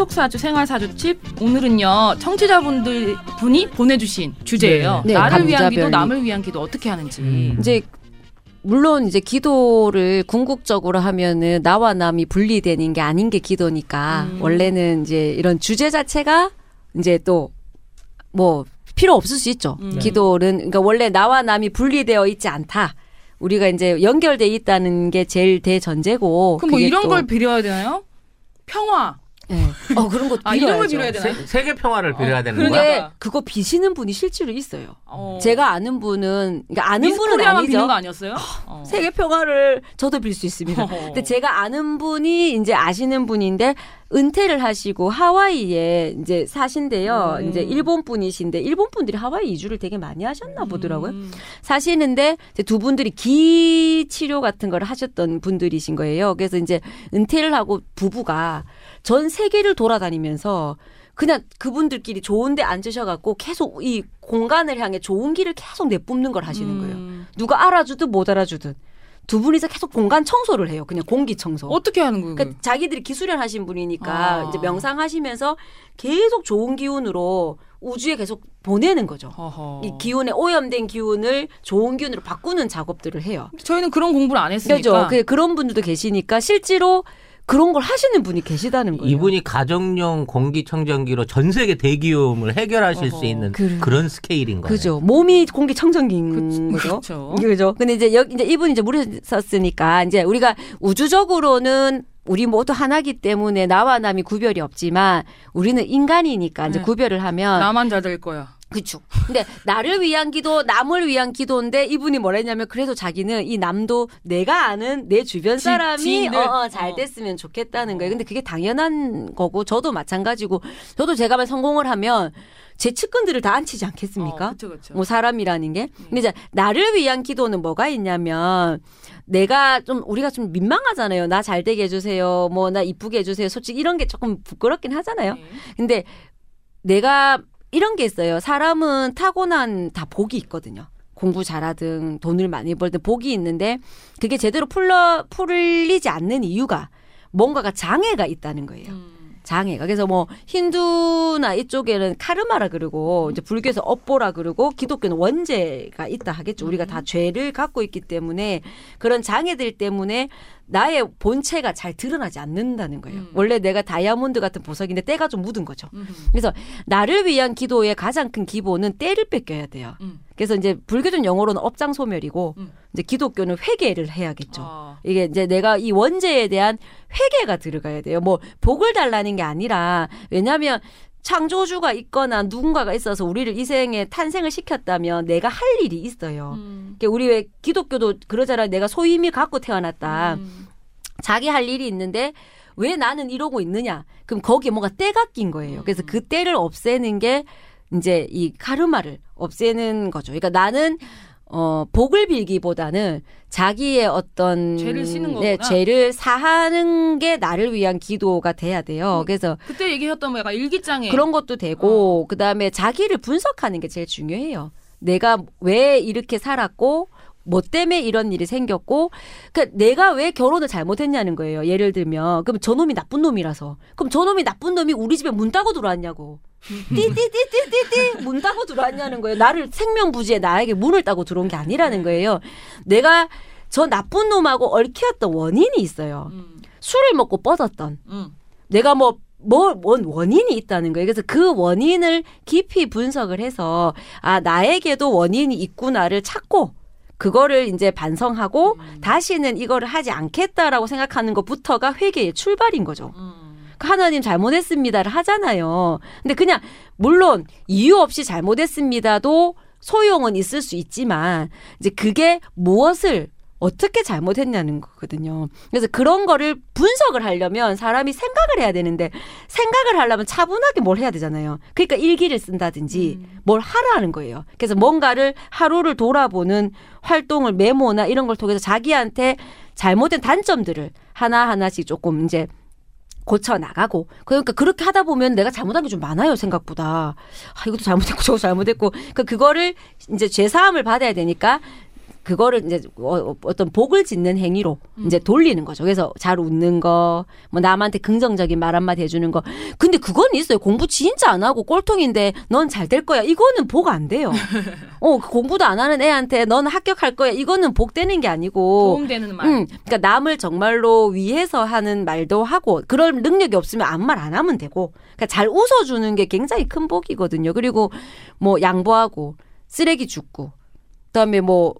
가족사주 생활사주집 오늘은요 청취자분들 분이 보내주신 주제예요. 네, 나를 위한 기도. 남을 위한 기도 어떻게 하는지. 음. 이제 물론 이제 기도를 궁극적으로 하면은 나와 남이 분리되는 게 아닌 게 기도니까 음. 원래는 이제 이런 주제 자체가 이제 또 뭐 필요 없을 수 있죠. 음. 기도는 그러니까 원래 나와 남이 분리되어 있지 않다. 우리가 이제 연결돼 있다는 게 제일 대전제고. 그럼 뭐 이런 또- 걸 빌어야 되나요? 평화. 예. 어 그런 것도 아, 이런 걸 빌어야죠. 빌어야 되나요? 세, 세계 평화를 빌어야 되는 그러게. 거야? 근데 그거 비시는 분이 실제로 있어요. 어. 제가 아는 분은 그러니까 아는 분은 아니죠. 비는 거 아니었어요? 어. 세계 평화를 저도 빌 수 있습니다. 어. 근데 제가 아는 분이 이제 아시는 분인데 은퇴를 하시고 하와이에 이제 사신데요. 음. 이제 일본 분이신데 일본 분들이 하와이 이주를 되게 많이 하셨나 보더라고요. 음. 사시는데 이제 두 분들이 기 치료 같은 걸 하셨던 분들이신 거예요. 그래서 이제 은퇴를 하고 부부가 전 세계를 돌아다니면서 그냥 그분들끼리 좋은데 앉으셔갖고 계속 이 공간을 향해 좋은 길을 계속 내뿜는 걸 하시는 거예요. 음. 누가 알아주든 못 알아주든 두 분이서 계속 공간 청소를 해요. 그냥 공기 청소. 어떻게 하는 거예요? 그러니까 자기들이 기수련 하신 분이니까 아. 이제 명상하시면서 계속 좋은 기운으로 우주에 계속 보내는 거죠. 허허. 이 기운에 오염된 기운을 좋은 기운으로 바꾸는 작업들을 해요. 저희는 그런 공부를 안 했으니까. 그렇죠. 그 그런 분들도 계시니까 실제로 그런 걸 하시는 분이 계시다는 거예요. 이분이 가정용 공기청정기로 전 세계 대기오염을 해결하실 어허. 수 있는 그- 그런 스케일인 거예요. 그죠. 몸이 공기청정기인 그- 거죠. 그렇죠. 그죠. 근데 이제 여기 이제 이분이 이제 물에 썼으니까 이제 우리가 우주적으로는 우리 모두 하나기 때문에 나와 남이 구별이 없지만 우리는 인간이니까 이제 네. 구별을 하면 나만 잘될 거야. 그쵸. 근데 나를 위한 기도, 남을 위한 기도인데 이분이 뭐랬냐면 그래도 자기는 이 남도 내가 아는 내 주변 지- 사람이. 어, 어, 잘 어. 됐으면 좋겠다는 거예요. 근데 그게 당연한 거고 저도 마찬가지고 저도 제가 만약 성공을 하면 제 측근들을 다 앉히지 않겠습니까? 어, 그렇죠, 그렇죠. 뭐 사람이라는 게. 근데 이제 나를 위한 기도는 뭐가 있냐면 내가 좀 우리가 좀 민망하잖아요. 나 잘 되게 해주세요. 뭐 나 이쁘게 해주세요. 솔직히 이런 게 조금 부끄럽긴 하잖아요. 네. 근데 내가 이런 게 있어요. 사람은 타고난 다 복이 있거든요. 공부 잘하든 돈을 많이 벌든 복이 있는데 그게 제대로 풀러 풀리지 않는 이유가 뭔가가 장애가 있다는 거예요. 음. 장애가. 그래서 뭐 힌두나 이쪽에는 카르마라 그러고 이제 불교에서 업보라 그러고 기독교는 원죄가 있다 하겠죠. 우리가 다 죄를 갖고 있기 때문에 그런 장애들 때문에 나의 본체가 잘 드러나지 않는다는 거예요. 음. 원래 내가 다이아몬드 같은 보석인데 때가 좀 묻은 거죠. 음. 그래서 나를 위한 기도의 가장 큰 기본은 때를 뺏겨야 돼요. 음. 그래서 이제 불교적 영어로는 업장 소멸이고 음. 이제 기독교는 회개를 해야겠죠. 아. 이게 이제 내가 이 원죄에 대한 회개가 들어가야 돼요. 뭐 복을 달라는 게 아니라 왜냐하면 창조주가 있거나 누군가가 있어서 우리를 이 생에 탄생을 시켰다면 내가 할 일이 있어요. 음. 그러니까 우리 왜 기독교도 그러잖아요. 내가 소임이 갖고 태어났다. 음. 자기 할 일이 있는데 왜 나는 이러고 있느냐? 그럼 거기에 뭔가 때가 낀 거예요. 그래서 그 때를 없애는 게 이제 이 카르마를 없애는 거죠. 그러니까 나는 어 복을 빌기보다는 자기의 어떤 죄를 씻는 네, 거구나. 죄를 사하는 게 나를 위한 기도가 돼야 돼요. 그래서 그때 얘기했던 뭐 약간 일기장에 그런 것도 되고 그다음에 자기를 분석하는 게 제일 중요해요. 내가 왜 이렇게 살았고 뭐 때문에 이런 일이 생겼고 그러니까 내가 왜 결혼을 잘못했냐는 거예요. 예를 들면 그럼 저놈이 나쁜 놈이라서 그럼 저놈이 나쁜 놈이 우리 집에 문 따고 들어왔냐고 띠띠띠띠띠띠 문 따고 들어왔냐는 거예요. 나를 생명부지에 나에게 문을 따고 들어온 게 아니라는 거예요. 내가 저 나쁜 놈하고 얽혔던 원인이 있어요. 음. 술을 먹고 뻗었던 음. 내가 뭐, 뭐, 원, 원인이 있다는 거예요. 그래서 그 원인을 깊이 분석을 해서, 아, 나에게도 원인이 있구나를 찾고, 그거를 이제 반성하고, 다시는 이거를 하지 않겠다라고 생각하는 것부터가 회개의 출발인 거죠. 음. 그 하나님 잘못했습니다를 하잖아요. 근데 그냥, 물론, 이유 없이 잘못했습니다도 소용은 있을 수 있지만, 이제 그게 무엇을 어떻게 잘못했냐는 거거든요. 그래서 그런 거를 분석을 하려면 사람이 생각을 해야 되는데 생각을 하려면 차분하게 뭘 해야 되잖아요. 그러니까 일기를 쓴다든지 뭘 하라는 거예요. 그래서 뭔가를 하루를 돌아보는 활동을 메모나 이런 걸 통해서 자기한테 잘못된 단점들을 하나하나씩 조금 이제 고쳐 나가고. 그러니까 그렇게 하다 보면 내가 잘못한 게 좀 많아요 생각보다. 아 이것도 잘못했고 저것도 잘못했고. 그 그거를 이제 죄 사함을 받아야 되니까 그거를 이제 어, 어떤 복을 짓는 행위로 이제 돌리는 거죠. 그래서 잘 웃는 거, 뭐 남한테 긍정적인 말 한마디 해주는 거. 근데 그건 있어요. 공부 진짜 안 하고 꼴통인데 넌 잘 될 거야. 이거는 복 안 돼요. 어, 그 공부도 안 하는 애한테 넌 합격할 거야. 이거는 복 되는 게 아니고. 도움되는 말. 음, 그러니까 남을 정말로 위해서 하는 말도 하고 그럴 능력이 없으면 아무 말 안 하면 되고 그러니까 잘 웃어주는 게 굉장히 큰 복이거든요. 그리고 뭐 양보하고 쓰레기 줍고 그다음에 뭐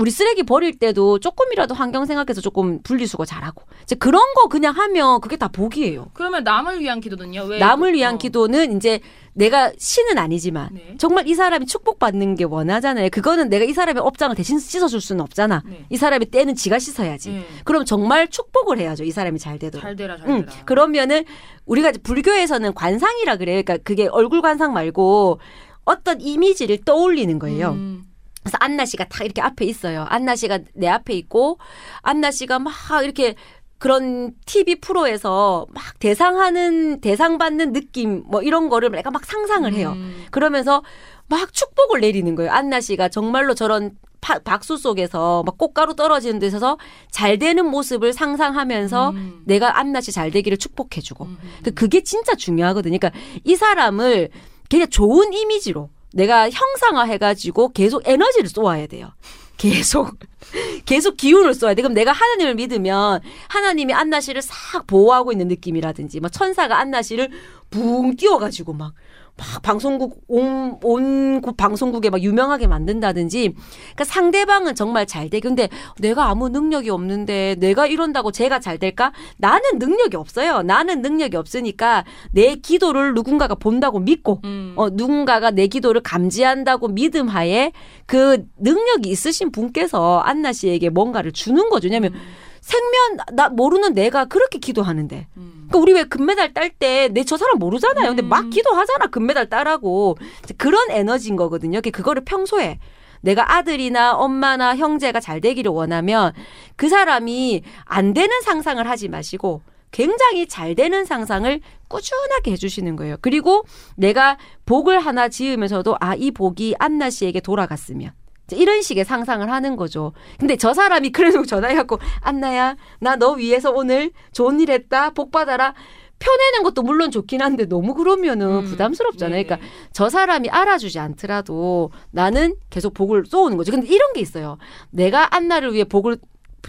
우리 쓰레기 버릴 때도 조금이라도 환경 생각해서 조금 분리수거 잘하고 이제 그런 거 그냥 하면 그게 다 복이에요. 그러면 남을 위한 기도는요? 왜 남을 위한 어. 기도는 이제 내가 신은 아니지만 네. 정말 이 사람이 축복받는 게 원하잖아요. 그거는 내가 이 사람의 업장을 대신 씻어줄 수는 없잖아. 네. 이 사람의 때는 지가 씻어야지. 네. 그럼 정말 축복을 해야죠. 이 사람이 잘 되도록. 잘 되라 잘 응. 되라. 그러면은 우리가 불교에서는 관상이라 그래요. 그러니까 그게 얼굴 관상 말고 어떤 이미지를 떠올리는 거예요. 음. 그래서 안나 씨가 딱 이렇게 앞에 있어요. 안나 씨가 내 앞에 있고 안나 씨가 막 이렇게 그런 TV 프로에서 막 대상하는 대상 받는 느낌 뭐 이런 거를 내가 막 상상을 해요. 음. 그러면서 막 축복을 내리는 거예요. 안나 씨가 정말로 저런 파- 박수 속에서 막 꽃가루 떨어지는 데서 잘 되는 모습을 상상하면서 음. 내가 안나 씨 잘 되기를 축복해주고 음. 그 그게 진짜 중요하거든요. 그러니까 이 사람을 그냥 좋은 이미지로 내가 형상화해가지고 계속 에너지를 쏘아야 돼요. 계속 계속 기운을 쏘아야 돼. 그럼 내가 하나님을 믿으면 하나님이 안나 씨를 싹 보호하고 있는 느낌이라든지, 막 천사가 안나 씨를 붕 띄워가지고 막. 막 방송국 온, 온그 방송국에 막 유명하게 만든다든지 그러니까 상대방은 정말 잘 돼. 근데 내가 아무 능력이 없는데 내가 이런다고 제가 잘 될까? 나는 능력이 없어요. 나는 능력이 없으니까 내 기도를 누군가가 본다고 믿고 음. 어, 누군가가 내 기도를 감지한다고 믿음 하에 그 능력이 있으신 분께서 안나 씨에게 뭔가를 주는 거죠. 왜냐면 생면 나 모르는 내가 그렇게 기도하는데. 음. 그러니까 우리 왜 금메달 딸 때 내 저 사람 모르잖아요. 근데 막 기도하잖아. 금메달 따라고. 그런 에너지인 거거든요. 그- 그거를 평소에 내가 아들이나 엄마나 형제가 잘 되기를 원하면 그 사람이 안 되는 상상을 하지 마시고 굉장히 잘 되는 상상을 꾸준하게 해주시는 거예요. 그리고 내가 복을 하나 지으면서도 아, 이 복이 안나 씨에게 돌아갔으면. 이런 식의 상상을 하는 거죠. 근데 저 사람이 그래도 전화해갖고 안나야 나 너 위해서 오늘 좋은 일 했다 복 받아라 펴내는 것도 물론 좋긴 한데 너무 그러면은 음, 부담스럽잖아요. 네네. 그러니까 저 사람이 알아주지 않더라도 나는 계속 복을 쏘는 거죠. 근데 이런 게 있어요. 내가 안나를 위해 복을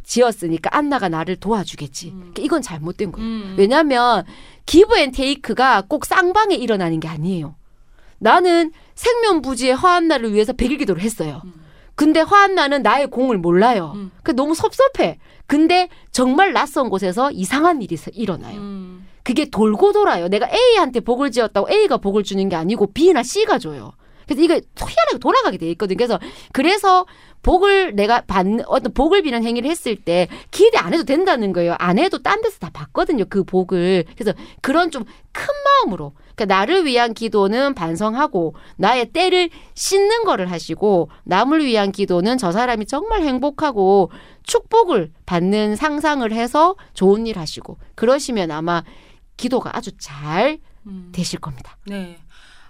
지었으니까 안나가 나를 도와주겠지. 그러니까 이건 잘못된 거예요. 음. 왜냐하면 give and take가 꼭 쌍방에 일어나는 게 아니에요. 나는 생면부지의 화한나를 위해서 백일 기도를 했어요. 근데 화한나는 나의 공을 몰라요. 음. 그 너무 섭섭해. 근데 정말 낯선 곳에서 이상한 일이 일어나요. 음. 그게 돌고 돌아요. 내가 A한테 복을 지었다고 A가 복을 주는 게 아니고 B나 C가 줘요. 그래서 이게 희한하게 돌아가게 돼 있거든. 그래서 그래서 복을 내가 받는 어떤 복을 비는 행위를 했을 때 기대 안 해도 된다는 거예요. 안 해도 딴 데서 다 받거든요. 그 복을. 그래서 그런 좀 큰 마음으로 그러니까 나를 위한 기도는 반성하고 나의 때를 씻는 거를 하시고 남을 위한 기도는 저 사람이 정말 행복하고 축복을 받는 상상을 해서 좋은 일 하시고 그러시면 아마 기도가 아주 잘 음. 되실 겁니다. 네.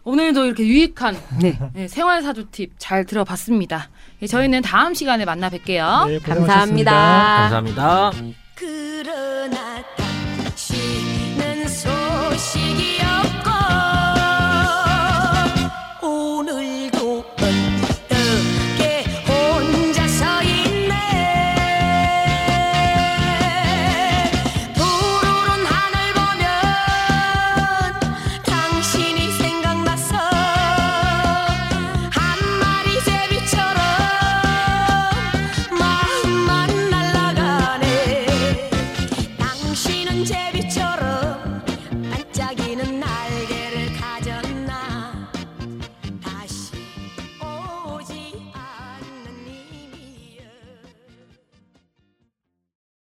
오늘도 이렇게 유익한 네. 네, 생활 사주 팁 잘 들어봤습니다. 예, 저희는 다음 시간에 만나 뵐게요. 네, 감사합니다. 감사합니다. 그러나 다시는 소식이